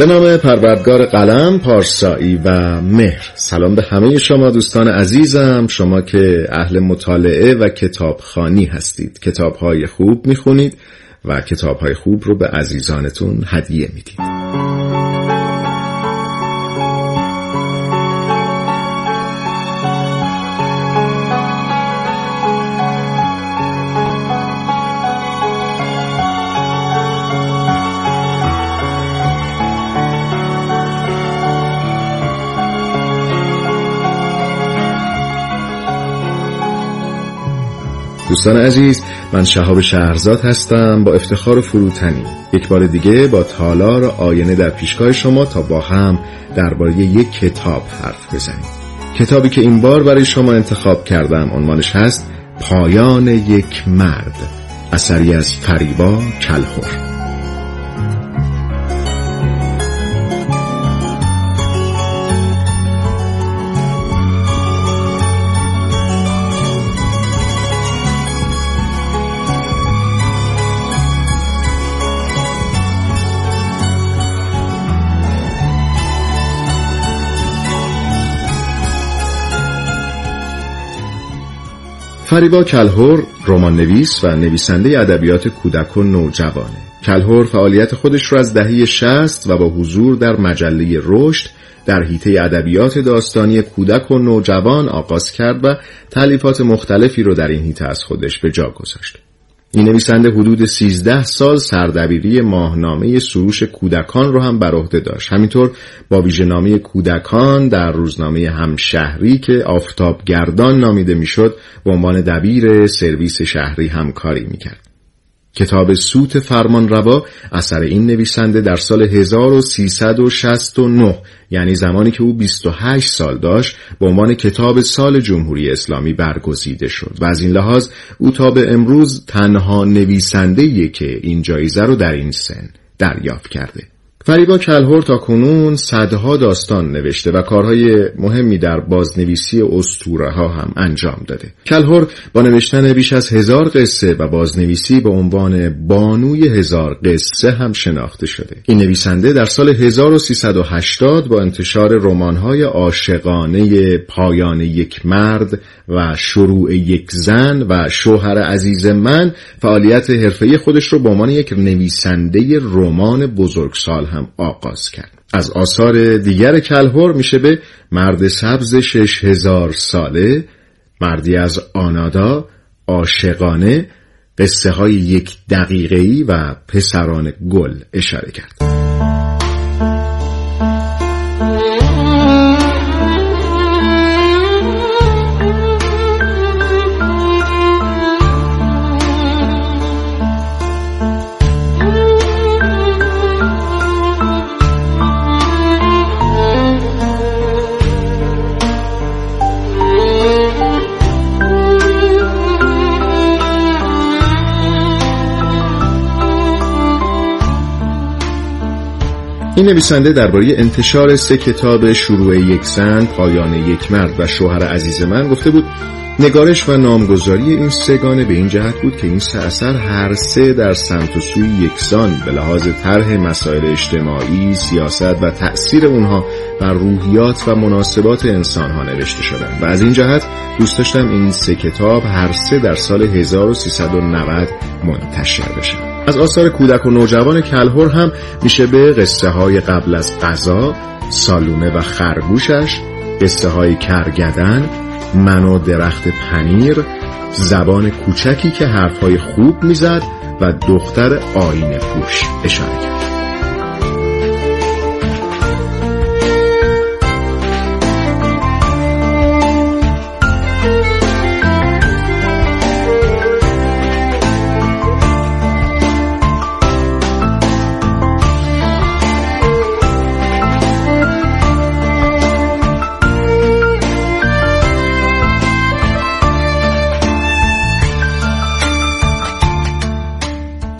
به نام پروردگار قلم پارسایی و مهر. سلام به همه شما دوستان عزیزم. شما که اهل مطالعه و کتابخانی هستید. کتابهای خوب می‌خونید و کتابهای خوب رو به عزیزانتون هدیه می‌دید دوستان عزیز من شهاب شهرزاد هستم با افتخار و فروتنی. یک بار دیگه با تالار آینه در پیشگاه شما تا با هم درباره یک کتاب حرف بزنیم. کتابی که این بار برای شما انتخاب کردم عنوانش هست پایان یک مرد اثری از فریبا کلهور فریبا کلهور رمان نویس و نویسنده ادبیات کودک و نوجوانه کلهور فعالیت خودش را از دهه شست و با حضور در مجله رشد در حیطه ادبیات داستانی کودک و نوجوان آغاز کرد و تعلیفات مختلفی رو در این حیطه از خودش به جا گذاشت. این نویسنده حدود 13 سال سردبیری ماهنامه سروش کودکان رو هم بر عهده داشت. همینطور با ویژه‌نامه کودکان در روزنامه همشهری که آفتابگردان نامیده می‌شد به عنوان دبیر سرویس شهری همکاری می‌کرد. کتاب سوت فرمان روا اثر این نویسنده در سال 1369 یعنی زمانی که او 28 سال داشت به عنوان کتاب سال جمهوری اسلامی برگزیده شد و از این لحاظ او تا به امروز تنها نویسنده که این جایزه رو در این سن دریافت کرده. فریبا کلهور تا کنون صدها داستان نوشته و کارهای مهمی در بازنویسی استوره ها هم انجام داده. کلهور با نوشتن بیش از هزار قصه و بازنویسی به عنوان بانوی هزار قصه هم شناخته شده. این نویسنده در سال 1380 با انتشار رمان‌های عاشقانه پایان یک مرد و شروع یک زن و شوهر عزیز من فعالیت حرفه‌ای خودش رو به عنوان یک نویسنده رمان بزرگسال هم آغاز کرد. از آثار دیگر کلهور میشه به مرد سبز شش هزار ساله مردی از آنادا عاشقانه قصه های یک دقیقه‌ای و پسران گل اشاره کرد. نویسنده درباره انتشار سه کتاب شروع یک زن، پایان یک مرد و شوهر عزیز من گفته بود نگارش و نامگذاری این سگانه به این جهت بود که این سه اثر هر سه در سمت و سوی یکسان به لحاظ طرح مسائل اجتماعی، سیاست و تأثیر اونها بر روحیات و مناسبات انسان ها نوشته شدند و از این جهت دوست داشتم این سه کتاب هر سه در سال 1390 منتشر بشن. از آثار کودک و نوجوان کلهور هم میشه به قصه های قبل از غذا سالومه و خرگوشش قصه های کرگدن من و درخت پنیر زبان کوچکی که حرفهای خوب می‌زد و دختر آینه پوش اشاره کرد.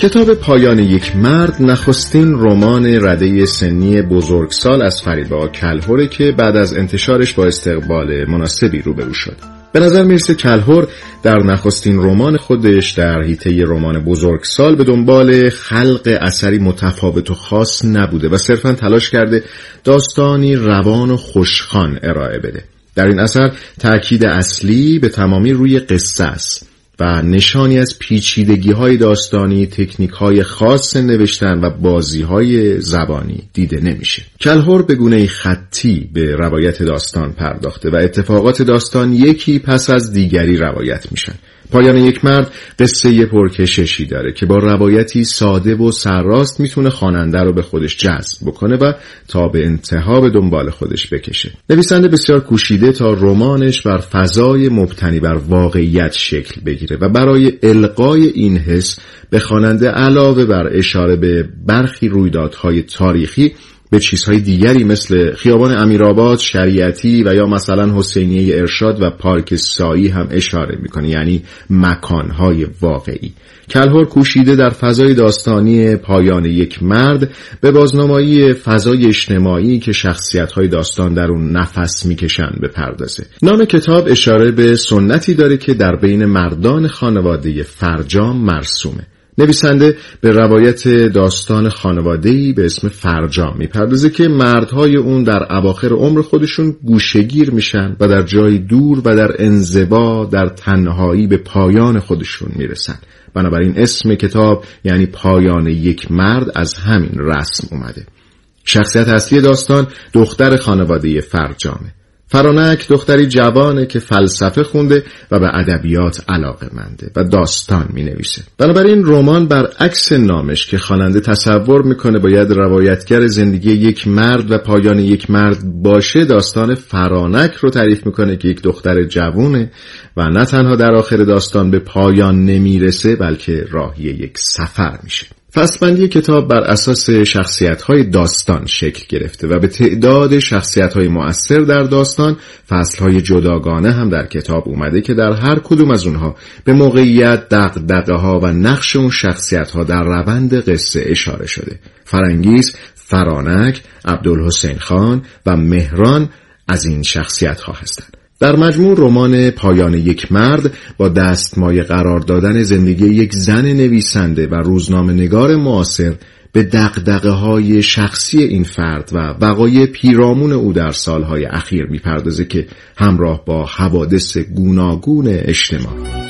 کتاب پایان یک مرد نخستین رمان رده سنی بزرگسال از فریبا کلهوره که بعد از انتشارش با استقبال مناسبی روبرو شد. به نظر می‌رسه کلهور در نخستین رمان خودش در حیطه رمان بزرگسال به دنبال خلق اثری متفاوت و خاص نبوده و صرفا تلاش کرده داستانی روان و خوشخان ارائه بده. در این اثر تأکید اصلی به تمامی روی قصه است. و نشانی از پیچیدگی های داستانی تکنیک های خاص نوشتن و بازی های زبانی دیده نمیشه. کلهور به گونه خطی به روایت داستان پرداخته و اتفاقات داستان یکی پس از دیگری روایت میشن. پایان یک مرد قصه پرکششی داره که با روایتی ساده و سرراست می‌تونه خواننده رو به خودش جذب بکنه و تا به انتها به دنبال خودش بکشه. نویسنده بسیار کوشیده تا رمانش بر فضای مبتنی بر واقعیت شکل بگیره و برای القای این حس به خواننده علاوه بر اشاره به برخی رویدادهای تاریخی به چیزهای دیگری مثل خیابان امیرآباد شریعتی و یا مثلا حسینیه ارشاد و پارک سایی هم اشاره می‌کنه یعنی مکانهای واقعی. کلهور کوشیده در فضای داستانی پایان یک مرد به بازنمایی فضای اجتماعی که شخصیتهای داستان در اون نفس می‌کشن پردازه نام کتاب اشاره به سنتی داره که در بین مردان خانواده فرجام مرسومه. نویسنده به روایت داستان خانواده‌ای به اسم فرجام می‌پردازه که مردهای اون در اواخر عمر خودشون گوشگیر میشن و در جای دور و در انزوا در تنهایی به پایان خودشون می‌رسن. بنابراین اسم کتاب یعنی پایان یک مرد از همین رسم اومده. شخصیت اصلی داستان دختر خانواده فرجامه. فرانک دختری جوانه که فلسفه خونده و به ادبیات علاقه منده و داستان می نویسه بنابراین رمان برعکس نامش که خواننده تصور می‌کنه باید روایتگر زندگی یک مرد و پایان یک مرد باشه داستان فرانک رو تعریف می‌کنه که یک دختر جوونه و نه تنها در آخر داستان به پایان نمی‌رسه بلکه راهی یک سفر میشه. فصلبندی کتاب بر اساس شخصیت های داستان شکل گرفته و به تعداد شخصیت های مؤثر در داستان فصل های جداگانه هم در کتاب اومده که در هر کدوم از اونها به موقعیت دقدقه ها و نقش اون شخصیت ها در روند قصه اشاره شده فرانگیز، فرانک، عبدالحسین خان و مهران از این شخصیت ها هستند. در مجموع رمان پایان یک مرد با دستمایه قرار دادن زندگی یک زن نویسنده و روزنامه نگار معاصر به دقدقه های شخصی این فرد و وقایع پیرامون او در سالهای اخیر می‌پردازه که همراه با حوادث گوناگون اجتماع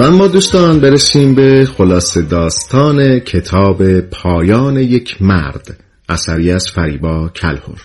و اما دوستان برسیم به خلاص داستان کتاب پایان یک مرد اثری از فریبا کلهور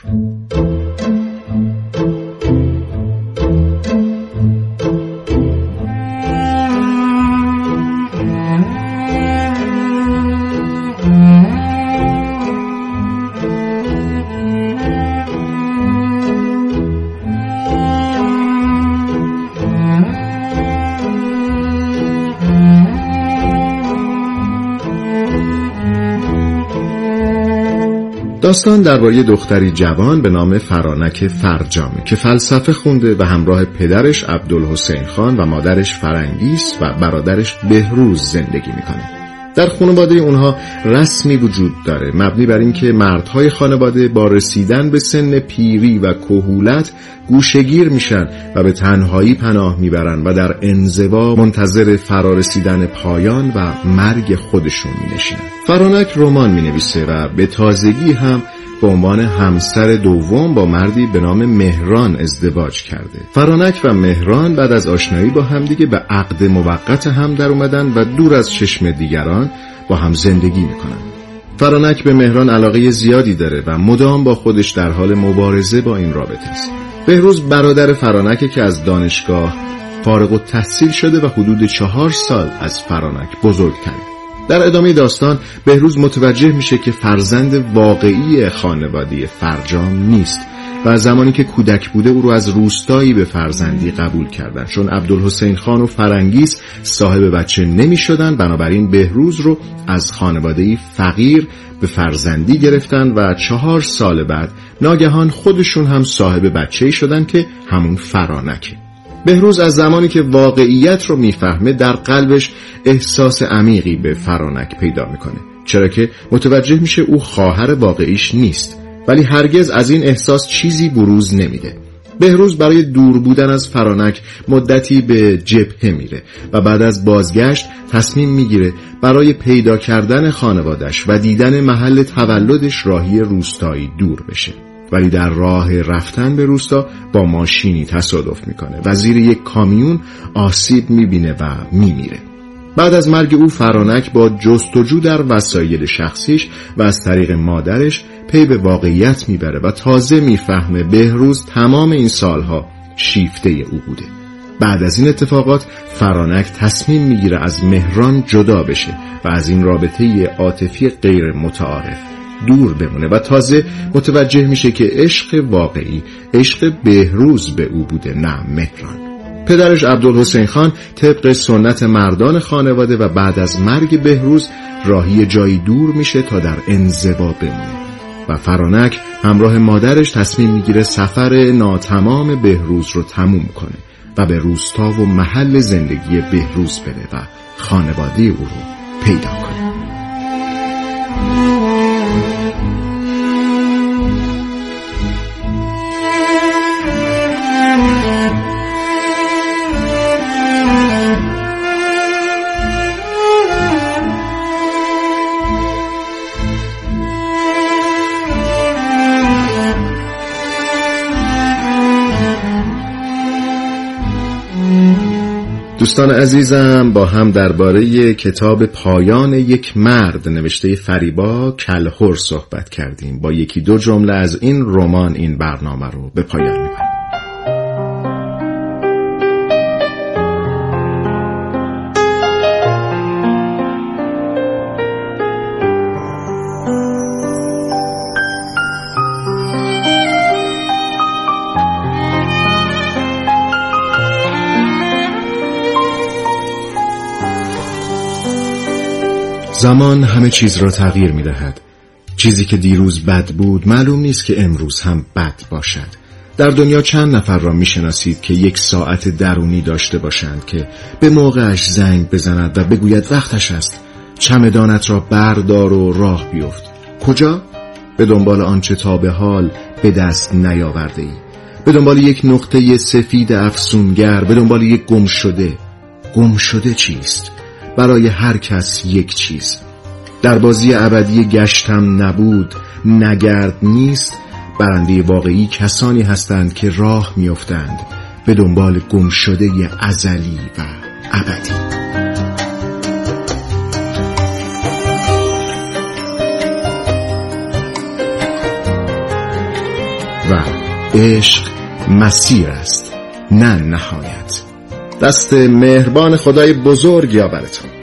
داستان درباره دختری جوان به نام فرانک فرجامه که فلسفه خونده و همراه پدرش عبدالحسین خان و مادرش فرنگیس و برادرش بهروز زندگی می‌کنه. در خانواده اونها رسمی وجود داره. مبنی بر اینکه مردهای خانواده با رسیدن به سن پیری و کهولت گوشگیر میشن و به تنهایی پناه می‌برن و در انزوا منتظر فرارسیدن پایان و مرگ خودشون مینشینن. فرانک رمان می‌نویسه و به تازگی هم به عنوان همسر دوم با مردی به نام مهران ازدواج کرده. فرانک و مهران بعد از آشنایی با همدیگه به عقد موقت هم در اومدن و دور از چشم دیگران با هم زندگی می‌کنن. فرانک به مهران علاقه زیادی داره و مدام با خودش در حال مبارزه با این رابطه است. بهروز برادر فرانک که از دانشگاه فارغ و تحصیل شده و حدود چهار سال از فرانک بزرگتره. در ادامه داستان بهروز متوجه میشه که فرزند واقعی خانواده فرجام نیست و زمانی که کودک بوده او رو از روستایی به فرزندی قبول کردن. چون عبدالحسین خان و فرنگیز صاحب بچه نمی شدن بنابراین بهروز رو از خانواده فقیر به فرزندی گرفتن و چهار سال بعد ناگهان خودشون هم صاحب بچه شدن که همون فرانکه. بهروز از زمانی که واقعیت رو می‌فهمه در قلبش احساس عمیقی به فرانک پیدا می‌کنه. چرا که متوجه میشه او خواهر واقعیش نیست ولی هرگز از این احساس چیزی بروز نمیده. بهروز برای دور بودن از فرانک مدتی به جبهه میره و بعد از بازگشت تصمیم می‌گیره برای پیدا کردن خانوادش و دیدن محل تولدش راهی روستایی دور بشه. ولی در راه رفتن به روستا با ماشینی تصادف می‌کنه. و زیر یک کامیون آسیب می‌بینه و میمیره. بعد از مرگ او فرانک با جستجو در وسایل شخصیش و از طریق مادرش پی به واقعیت می‌بره و تازه می‌فهمه بهروز تمام این سالها شیفته او بوده. بعد از این اتفاقات فرانک تصمیم می‌گیره از مهران جدا بشه و از این رابطه عاطفی غیر متعارف دور بمونه و تازه متوجه میشه که عشق واقعی عشق بهروز به او بوده نه مهران. پدرش عبدالحسین خان طبق سنت مردان خانواده و بعد از مرگ بهروز راهی جایی دور میشه تا در انزوا بمونه. و فرانک همراه مادرش تصمیم می‌گیره سفر ناتمام بهروز رو تموم کنه و به روستا و محل زندگی بهروز بره و خانواده او رو پیدا کنه. دوستان عزیزم با هم درباره کتاب پایان یک مرد نوشته فریبا کلهور صحبت کردیم. با یکی دو جمله از این رمان این برنامه رو به پایان زمان همه چیز را تغییر می دهد. چیزی که دیروز بد بود معلوم نیست که امروز هم بد باشد. در دنیا چند نفر را می شناسید که یک ساعت درونی داشته باشند که به موقعش زنگ بزند و بگوید وقتش است چمدانت را بردار و راه بیفت کجا؟ به دنبال آنچه تا به حال به دست نیاورده ای به دنبال یک نقطه سفید افسونگر به دنبال یک گم شده گم شده چیست؟ برای هر کس یک چیز. در بازی ابدی گشتم نبود نگرد نیست. برنده واقعی کسانی هستند که راه میافتند به دنبال گم شده ازلی و ابدی. و عشق مسیر است نه نهایت. دست مهربان خدای بزرگ یا برتون